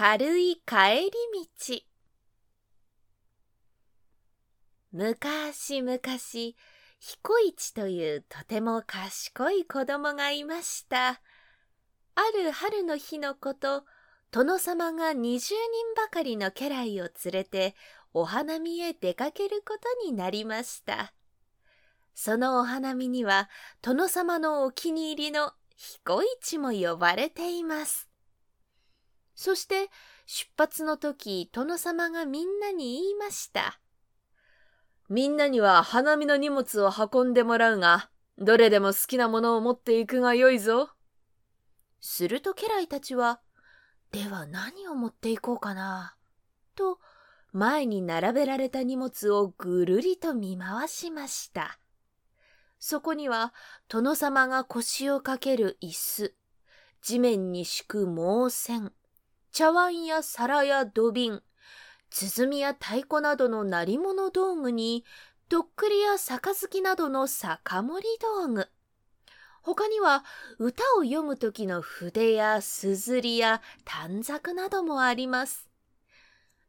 軽い帰り道。昔々彦一というとても賢い子供がいました。ある春の日のこと殿様が20人ばかりの家来を連れてお花見へ出かけることになりました。そのお花見には殿様のお気に入りの彦一も呼ばれています。そして出発の時殿様がみんなに言いました。みんなには花見の荷物を運んでもらうがどれでも好きなものを持っていくがよいぞ。すると家来たちはでは何を持っていこうかなと前に並べられた荷物をぐるりと見回しました。そこには殿様が腰をかける椅子、地面に敷く毛線、茶碗や皿や土瓶、鼓や太鼓などの鳴り物道具に、とっくりや杯などの酒盛り道具。他には歌を読む時の筆やすずりや短冊などもあります。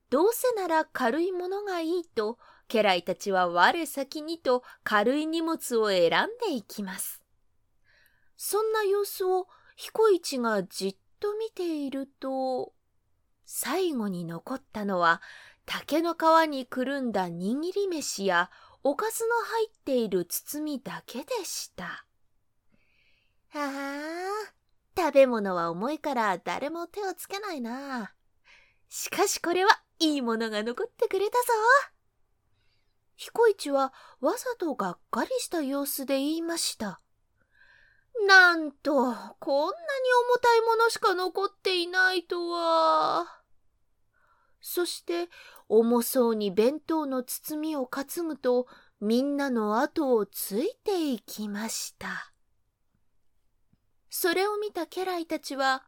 どうせなら軽いものがいいと家来たちは我先にと軽い荷物を選んでいきます。そんな様子を彦一がじっと見ていると、最後に残ったのは竹の皮にくるんだ握り飯やおかずの入っている包みだけでした。はあ、食べ物は重いから誰も手をつけないな。しかしこれはいいものが残ってくれたぞ。彦一はわざとがっかりした様子で言いました。なんと、こんなに重たいものしか残っていないとは。そして、重そうに弁当の包みを担ぐと、みんなの後をついていきました。それを見た家来たちは、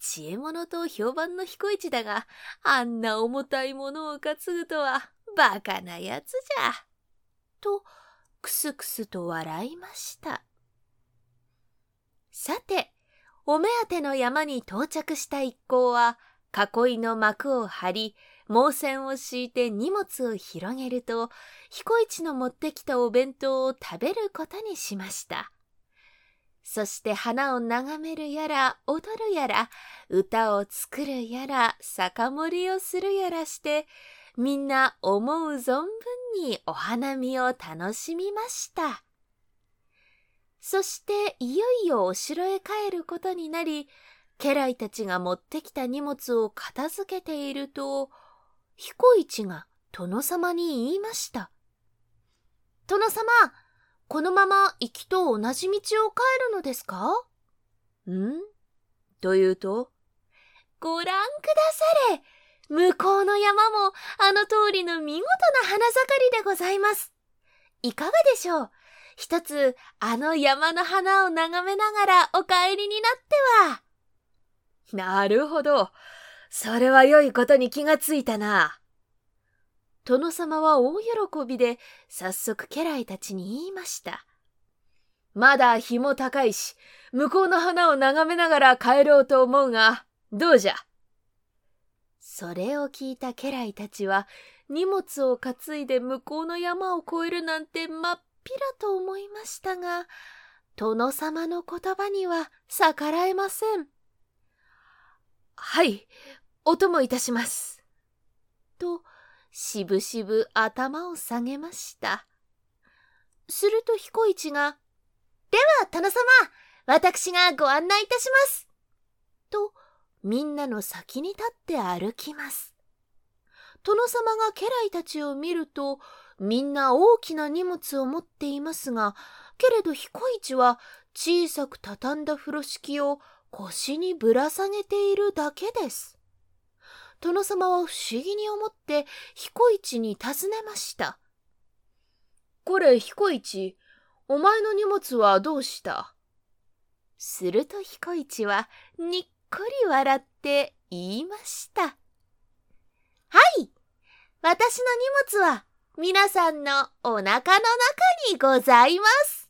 知恵者と評判の彦一だが、あんな重たいものを担ぐとは、バカなやつじゃ。と、くすくすと笑いました。さて、お目当ての山に到着した一行は、囲いの幕を張り、毛線を敷いて荷物を広げると、彦一の持ってきたお弁当を食べることにしました。そして花を眺めるやら、踊るやら、歌を作るやら、酒盛りをするやらして、みんな思う存分にお花見を楽しみました。そしていよいよお城へ帰ることになり、家来たちが持ってきた荷物を片付けていると、彦一が殿様に言いました。殿様、このまま行きと同じ道を帰るのですか？ん？というと、ご覧くだされ向こうの山もあの通りの見事な花盛りでございます。いかがでしょう？一つあの山の花を眺めながらお帰りになっては。なるほど。それは良いことに気がついたな。殿様は大喜びで早速家来たちに言いました。まだ日も高いし、向こうの花を眺めながら帰ろうと思うが、どうじゃ？それを聞いた家来たちは荷物を担いで向こうの山を越えるなんてまっぴらと思いましたが、殿様の言葉には逆らえません。はい、お供いたします。と、しぶしぶ頭を下げました。すると彦一が、では殿様、私がご案内いたします。と、みんなの先に立って歩きます。殿様が家来たちを見ると、みんな大きな荷物を持っていますが、けれど彦一は小さく畳んだ風呂敷を腰にぶら下げているだけです。殿様は不思議に思って彦一に尋ねました。これ彦一、お前の荷物はどうした？すると彦一はにっこり笑って言いました。はい私の荷物は皆さんのお腹の中にございます。